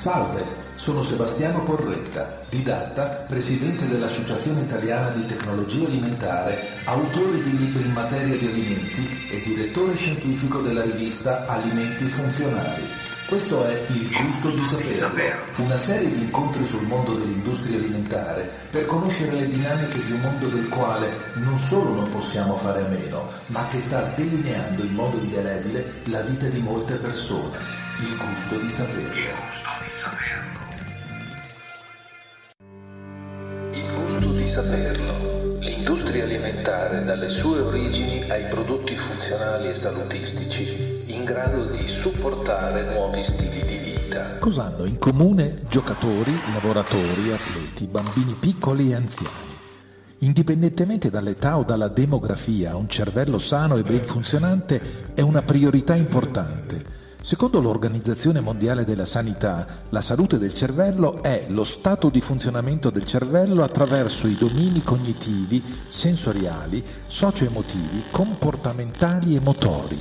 Salve, sono Sebastiano Porretta, didatta, presidente dell'Associazione Italiana di Tecnologia Alimentare, autore di libri in materia di alimenti e direttore scientifico della rivista Alimenti Funzionali. Questo è Il gusto di saperlo, una serie di incontri sul mondo dell'industria alimentare per conoscere le dinamiche di un mondo del quale non solo non possiamo fare a meno, ma che sta delineando in modo indelebile la vita di molte persone. Il gusto di saperlo. Di saperlo. L'industria alimentare dalle sue origini ai prodotti funzionali e salutistici in grado di supportare nuovi stili di vita. Cosa hanno in comune giocatori, lavoratori, atleti, bambini piccoli e anziani? Indipendentemente dall'età o dalla demografia, un cervello sano e ben funzionante è una priorità importante. Secondo l'Organizzazione Mondiale della Sanità, la salute del cervello è lo stato di funzionamento del cervello attraverso i domini cognitivi, sensoriali, socio-emotivi, comportamentali e motori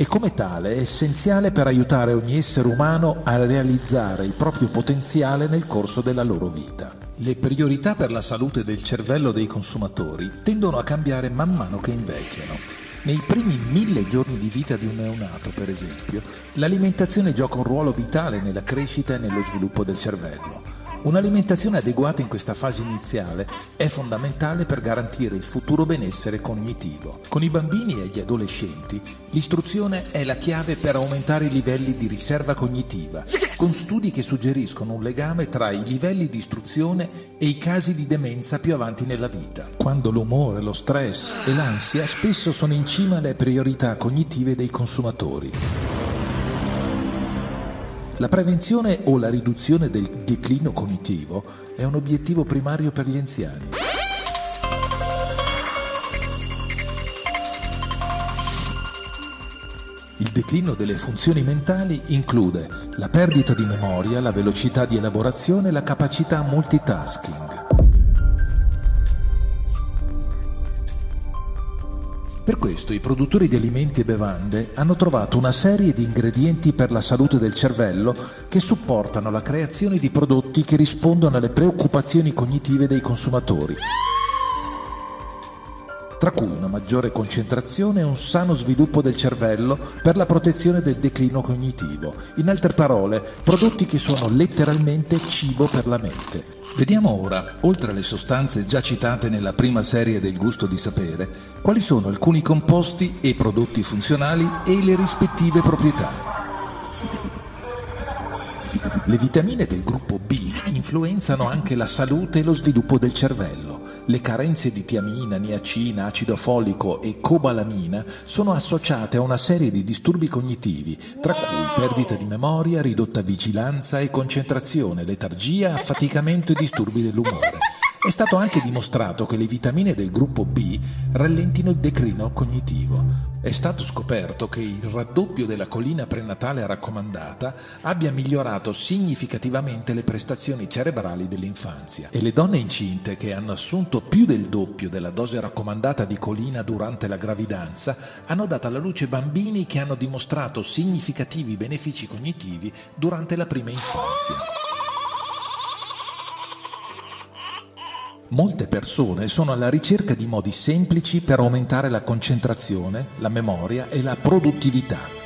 e come tale è essenziale per aiutare ogni essere umano a realizzare il proprio potenziale nel corso della loro vita. Le priorità per la salute del cervello dei consumatori tendono a cambiare man mano che invecchiano. Nei primi mille giorni di vita di un neonato, per esempio, l'alimentazione gioca un ruolo vitale nella crescita e nello sviluppo del cervello. Un'alimentazione adeguata in questa fase iniziale è fondamentale per garantire il futuro benessere cognitivo. Con i bambini e gli adolescenti l'istruzione è la chiave per aumentare i livelli di riserva cognitiva, con studi che suggeriscono un legame tra i livelli di istruzione e i casi di demenza più avanti nella vita, quando l'umore, lo stress e l'ansia spesso sono in cima alle priorità cognitive dei consumatori. La prevenzione o la riduzione del declino cognitivo è un obiettivo primario per gli anziani. Il declino delle funzioni mentali include la perdita di memoria, la velocità di elaborazione e la capacità multitasking. Per questo i produttori di alimenti e bevande hanno trovato una serie di ingredienti per la salute del cervello che supportano la creazione di prodotti che rispondono alle preoccupazioni cognitive dei consumatori, tra cui una maggiore concentrazione e un sano sviluppo del cervello per la protezione del declino cognitivo. In altre parole, prodotti che sono letteralmente cibo per la mente. Vediamo ora, oltre alle sostanze già citate nella prima serie del gusto di sapere, quali sono alcuni composti e prodotti funzionali e le rispettive proprietà. Le vitamine del gruppo B influenzano anche la salute e lo sviluppo del cervello. Le carenze di tiamina, niacina, acido folico e cobalamina sono associate a una serie di disturbi cognitivi, tra cui perdita di memoria, ridotta vigilanza e concentrazione, letargia, affaticamento e disturbi dell'umore. È stato anche dimostrato che le vitamine del gruppo B rallentino il declino cognitivo. È stato scoperto che il raddoppio della collina prenatale raccomandata abbia migliorato significativamente le prestazioni cerebrali dell'infanzia e le donne incinte che hanno assunto più del doppio della dose raccomandata di colina durante la gravidanza hanno dato alla luce bambini che hanno dimostrato significativi benefici cognitivi durante la prima infanzia. Molte persone sono alla ricerca di modi semplici per aumentare la concentrazione, la memoria e la produttività.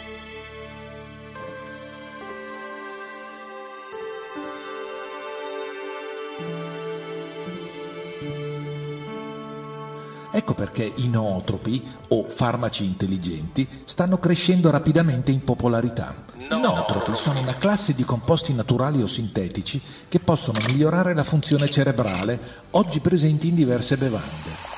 Ecco perché i nootropi o farmaci intelligenti stanno crescendo rapidamente in popolarità. I nootropi sono una classe di composti naturali o sintetici che possono migliorare la funzione cerebrale, oggi presenti in diverse bevande.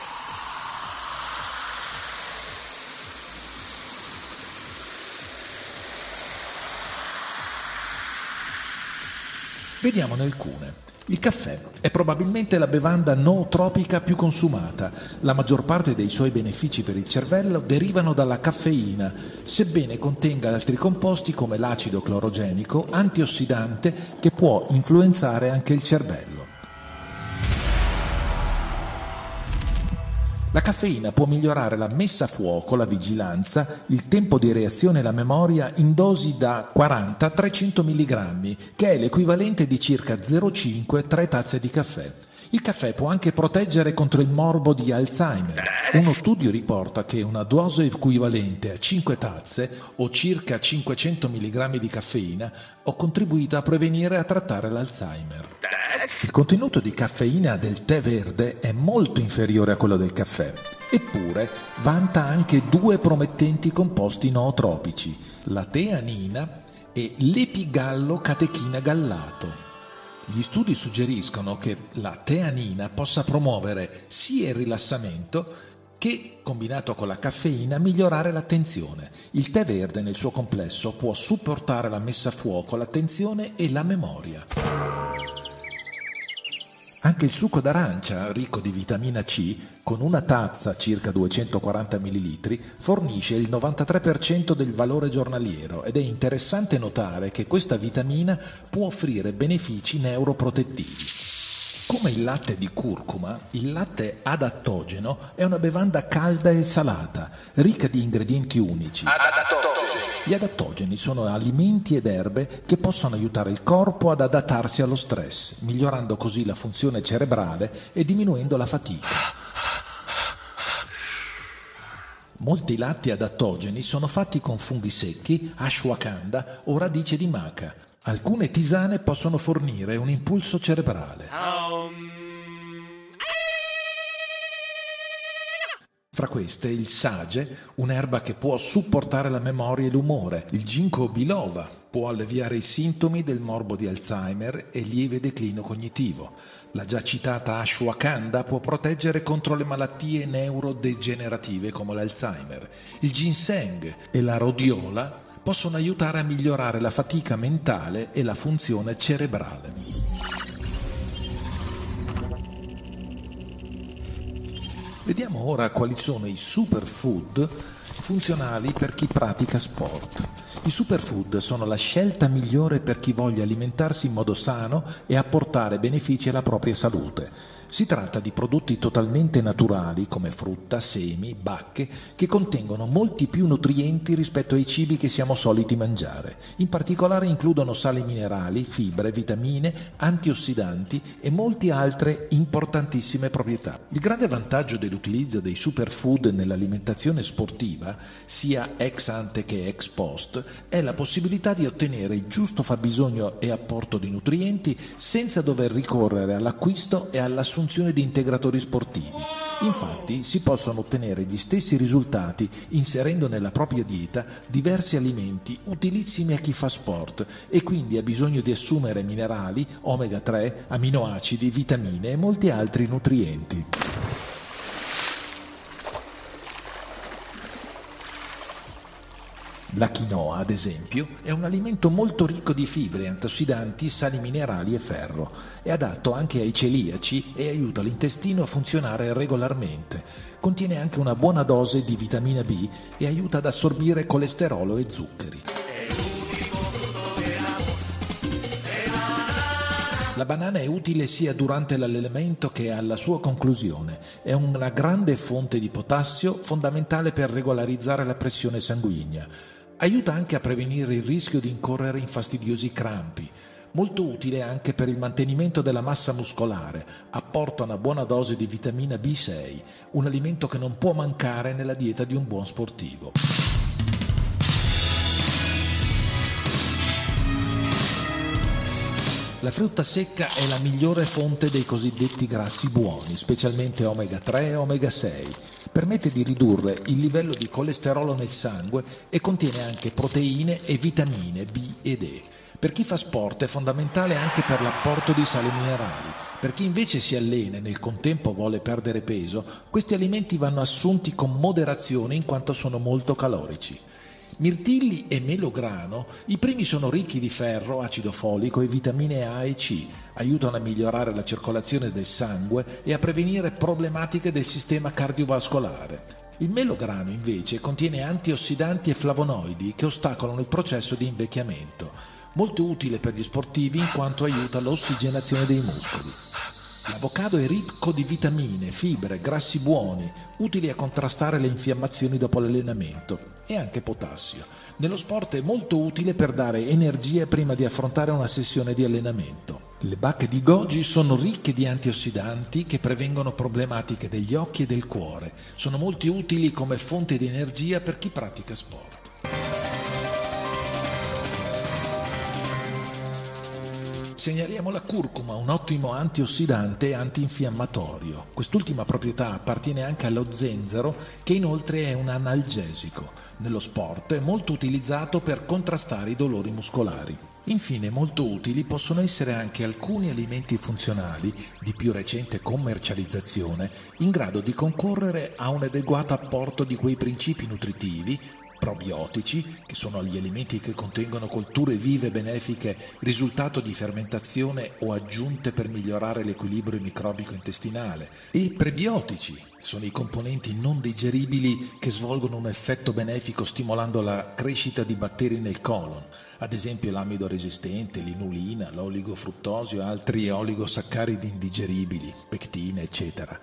Vediamone alcune. Il caffè è probabilmente la bevanda nootropica più consumata. La maggior parte dei suoi benefici per il cervello derivano dalla caffeina, sebbene contenga altri composti come l'acido clorogenico, antiossidante, che può influenzare anche il cervello. La caffeina può migliorare la messa a fuoco, la vigilanza, il tempo di reazione e la memoria in dosi da 40 a 300 mg, che è l'equivalente di circa 0,5-3 tazze di caffè. Il caffè può anche proteggere contro il morbo di Alzheimer. Uno studio riporta che una dose equivalente a 5 tazze o circa 500 mg di caffeina ha contribuito a prevenire e a trattare l'Alzheimer. Il contenuto di caffeina del tè verde è molto inferiore a quello del caffè, eppure vanta anche due promettenti composti nootropici, la teanina e l'epigallo-catechina gallato. Gli studi suggeriscono che la teanina possa promuovere sia il rilassamento che, combinato con la caffeina, migliorare l'attenzione. Il tè verde nel suo complesso può supportare la messa a fuoco, l'attenzione e la memoria. Anche il succo d'arancia, ricco di vitamina C, con una tazza, circa 240 ml, fornisce il 93% del valore giornaliero ed è interessante notare che questa vitamina può offrire benefici neuroprotettivi. Come il latte di curcuma, il latte adattogeno è una bevanda calda e salata, ricca di ingredienti unici. Gli adattogeni sono alimenti ed erbe che possono aiutare il corpo ad adattarsi allo stress, migliorando così la funzione cerebrale e diminuendo la fatica. Molti latti adattogeni sono fatti con funghi secchi, ashwagandha o radice di maca, Alcune tisane possono fornire un impulso cerebrale. Fra queste il sage, un'erba che può supportare la memoria e l'umore. Il ginkgo biloba può alleviare i sintomi del morbo di Alzheimer e lieve declino cognitivo. La già citata ashwagandha può proteggere contro le malattie neurodegenerative come l'Alzheimer. Il ginseng e la rhodiola possono aiutare a migliorare la fatica mentale e la funzione cerebrale. Vediamo ora quali sono i superfood funzionali per chi pratica sport. I superfood sono la scelta migliore per chi voglia alimentarsi in modo sano e apportare benefici alla propria salute. Si tratta di prodotti totalmente naturali come frutta, semi, bacche, che contengono molti più nutrienti rispetto ai cibi che siamo soliti mangiare. In particolare includono sali minerali, fibre, vitamine, antiossidanti e molte altre importantissime proprietà. Il grande vantaggio dell'utilizzo dei superfood nell'alimentazione sportiva, sia ex ante che ex post, è la possibilità di ottenere il giusto fabbisogno e apporto di nutrienti senza dover ricorrere all'acquisto e all'assunzione assunzione di integratori sportivi. Infatti si possono ottenere gli stessi risultati inserendo nella propria dieta diversi alimenti utilissimi a chi fa sport e quindi ha bisogno di assumere minerali, omega 3, aminoacidi, vitamine e molti altri nutrienti. La quinoa, ad esempio, è un alimento molto ricco di fibre, antiossidanti, sali minerali e ferro. È adatto anche ai celiaci e aiuta l'intestino a funzionare regolarmente. Contiene anche una buona dose di vitamina B e aiuta ad assorbire colesterolo e zuccheri. La banana è utile sia durante l'allenamento che alla sua conclusione. È una grande fonte di potassio fondamentale per regolarizzare la pressione sanguigna. Aiuta anche a prevenire il rischio di incorrere in fastidiosi crampi. Molto utile anche per il mantenimento della massa muscolare, apporta una buona dose di vitamina B6, un alimento che non può mancare nella dieta di un buon sportivo. La frutta secca è la migliore fonte dei cosiddetti grassi buoni, specialmente omega 3 e omega 6 permette di ridurre il livello di colesterolo nel sangue e contiene anche proteine e vitamine B ed E. Per chi fa sport è fondamentale anche per l'apporto di sali minerali. Per chi invece si allena e nel contempo vuole perdere peso, questi alimenti vanno assunti con moderazione in quanto sono molto calorici. Mirtilli e melograno, i primi sono ricchi di ferro, acido folico e vitamine A e C, aiutano a migliorare la circolazione del sangue e a prevenire problematiche del sistema cardiovascolare. Il melograno invece contiene antiossidanti e flavonoidi che ostacolano il processo di invecchiamento, molto utile per gli sportivi in quanto aiuta l'ossigenazione dei muscoli. L'avocado è ricco di vitamine, fibre, grassi buoni, utili a contrastare le infiammazioni dopo l'allenamento e anche potassio. Nello sport è molto utile per dare energia prima di affrontare una sessione di allenamento. Le bacche di goji sono ricche di antiossidanti che prevengono problematiche degli occhi e del cuore. Sono molto utili come fonte di energia per chi pratica sport. Segnaliamo la curcuma, un ottimo antiossidante e antinfiammatorio. Quest'ultima proprietà appartiene anche allo zenzero, che inoltre è un analgesico. Nello sport è molto utilizzato per contrastare i dolori muscolari. Infine molto utili possono essere anche alcuni alimenti funzionali di più recente commercializzazione in grado di concorrere a un adeguato apporto di quei principi nutritivi probiotici, che sono gli alimenti che contengono colture vive benefiche risultato di fermentazione o aggiunte per migliorare l'equilibrio microbico intestinale, e prebiotici, sono i componenti non digeribili che svolgono un effetto benefico stimolando la crescita di batteri nel colon, ad esempio l'amido resistente, l'inulina, l'oligofruttosio e altri oligosaccaridi indigeribili, pectina, eccetera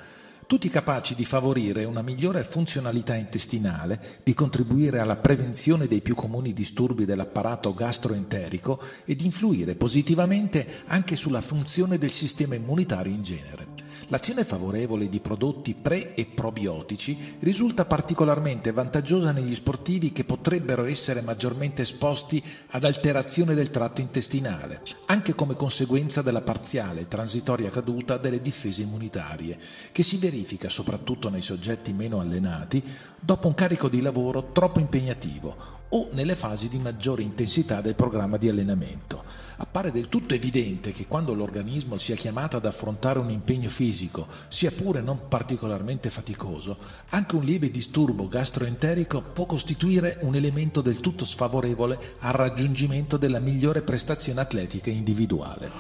tutti capaci di favorire una migliore funzionalità intestinale, di contribuire alla prevenzione dei più comuni disturbi dell'apparato gastroenterico e di influire positivamente anche sulla funzione del sistema immunitario in genere. L'azione favorevole di prodotti pre e probiotici risulta particolarmente vantaggiosa negli sportivi che potrebbero essere maggiormente esposti ad alterazione del tratto intestinale, anche come conseguenza della parziale transitoria caduta delle difese immunitarie, che si verifica soprattutto nei soggetti meno allenati dopo un carico di lavoro troppo impegnativo o nelle fasi di maggiore intensità del programma di allenamento appare del tutto evidente che quando l'organismo sia chiamato ad affrontare un impegno fisico, sia pure non particolarmente faticoso, anche un lieve disturbo gastroenterico può costituire un elemento del tutto sfavorevole al raggiungimento della migliore prestazione atletica individuale.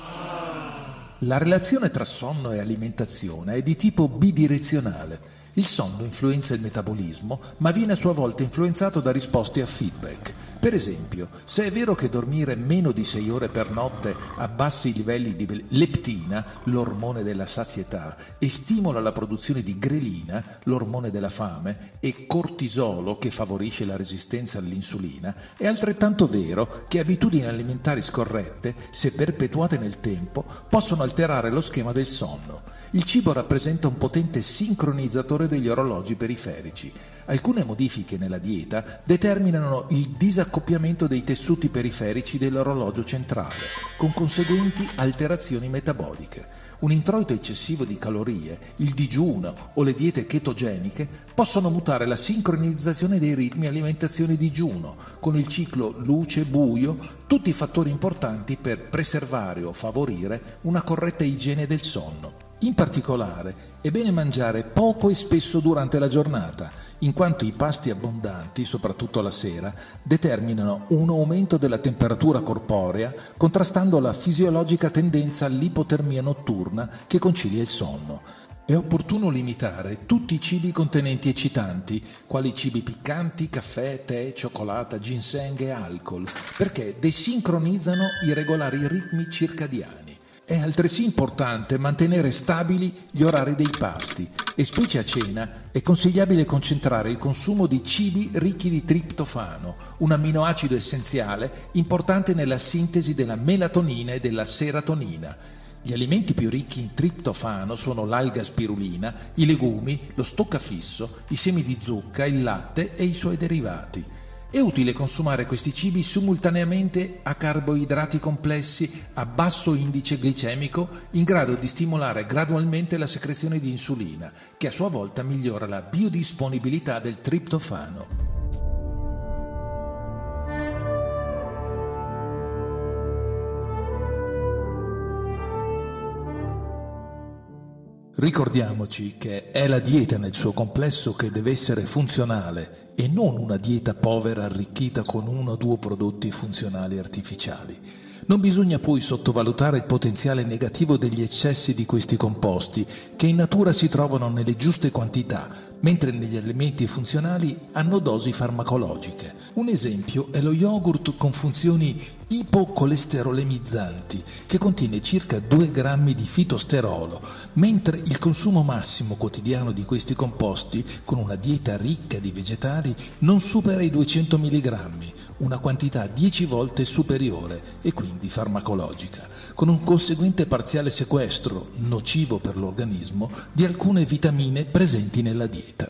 La relazione tra sonno e alimentazione è di tipo bidirezionale. Il sonno influenza il metabolismo, ma viene a sua volta influenzato da risposte a feedback. Per esempio, se è vero che dormire meno di 6 ore per notte abbassa i livelli di leptina, l'ormone della sazietà, e stimola la produzione di grelina, l'ormone della fame, e cortisolo, che favorisce la resistenza all'insulina, è altrettanto vero che abitudini alimentari scorrette, se perpetuate nel tempo, possono alterare lo schema del sonno. Il cibo rappresenta un potente sincronizzatore degli orologi periferici. Alcune modifiche nella dieta determinano il disaccoppiamento dei tessuti periferici dell'orologio centrale, con conseguenti alterazioni metaboliche. Un introito eccessivo di calorie, il digiuno o le diete ketogeniche possono mutare la sincronizzazione dei ritmi alimentazione-digiuno con il ciclo luce-buio, tutti fattori importanti per preservare o favorire una corretta igiene del sonno. In particolare è bene mangiare poco e spesso durante la giornata, in quanto i pasti abbondanti, soprattutto la sera, determinano un aumento della temperatura corporea, contrastando la fisiologica tendenza all'ipotermia notturna che concilia il sonno. È opportuno limitare tutti i cibi contenenti eccitanti, quali cibi piccanti, caffè, tè, cioccolata, ginseng e alcol, perché desincronizzano i regolari ritmi circadiani. È altresì importante mantenere stabili gli orari dei pasti e specie a cena è consigliabile concentrare il consumo di cibi ricchi di triptofano, un amminoacido essenziale importante nella sintesi della melatonina e della serotonina. Gli alimenti più ricchi in triptofano sono l'alga spirulina, i legumi, lo stoccafisso, i semi di zucca, il latte e i suoi derivati. È utile consumare questi cibi simultaneamente a carboidrati complessi a basso indice glicemico in grado di stimolare gradualmente la secrezione di insulina, che a sua volta migliora la biodisponibilità del triptofano. Ricordiamoci che è la dieta nel suo complesso che deve essere funzionale e non una dieta povera arricchita con uno o due prodotti funzionali artificiali. Non bisogna poi sottovalutare il potenziale negativo degli eccessi di questi composti, che in natura si trovano nelle giuste quantità, mentre negli alimenti funzionali hanno dosi farmacologiche. Un esempio è lo yogurt con funzioni ipocolesterolemizzanti, che contiene circa 2 grammi di fitosterolo, mentre il consumo massimo quotidiano di questi composti, con una dieta ricca di vegetali, non supera i 200 mg, una quantità 10 volte superiore e quindi farmacologica, con un conseguente parziale sequestro, nocivo per l'organismo, di alcune vitamine presenti nella dieta.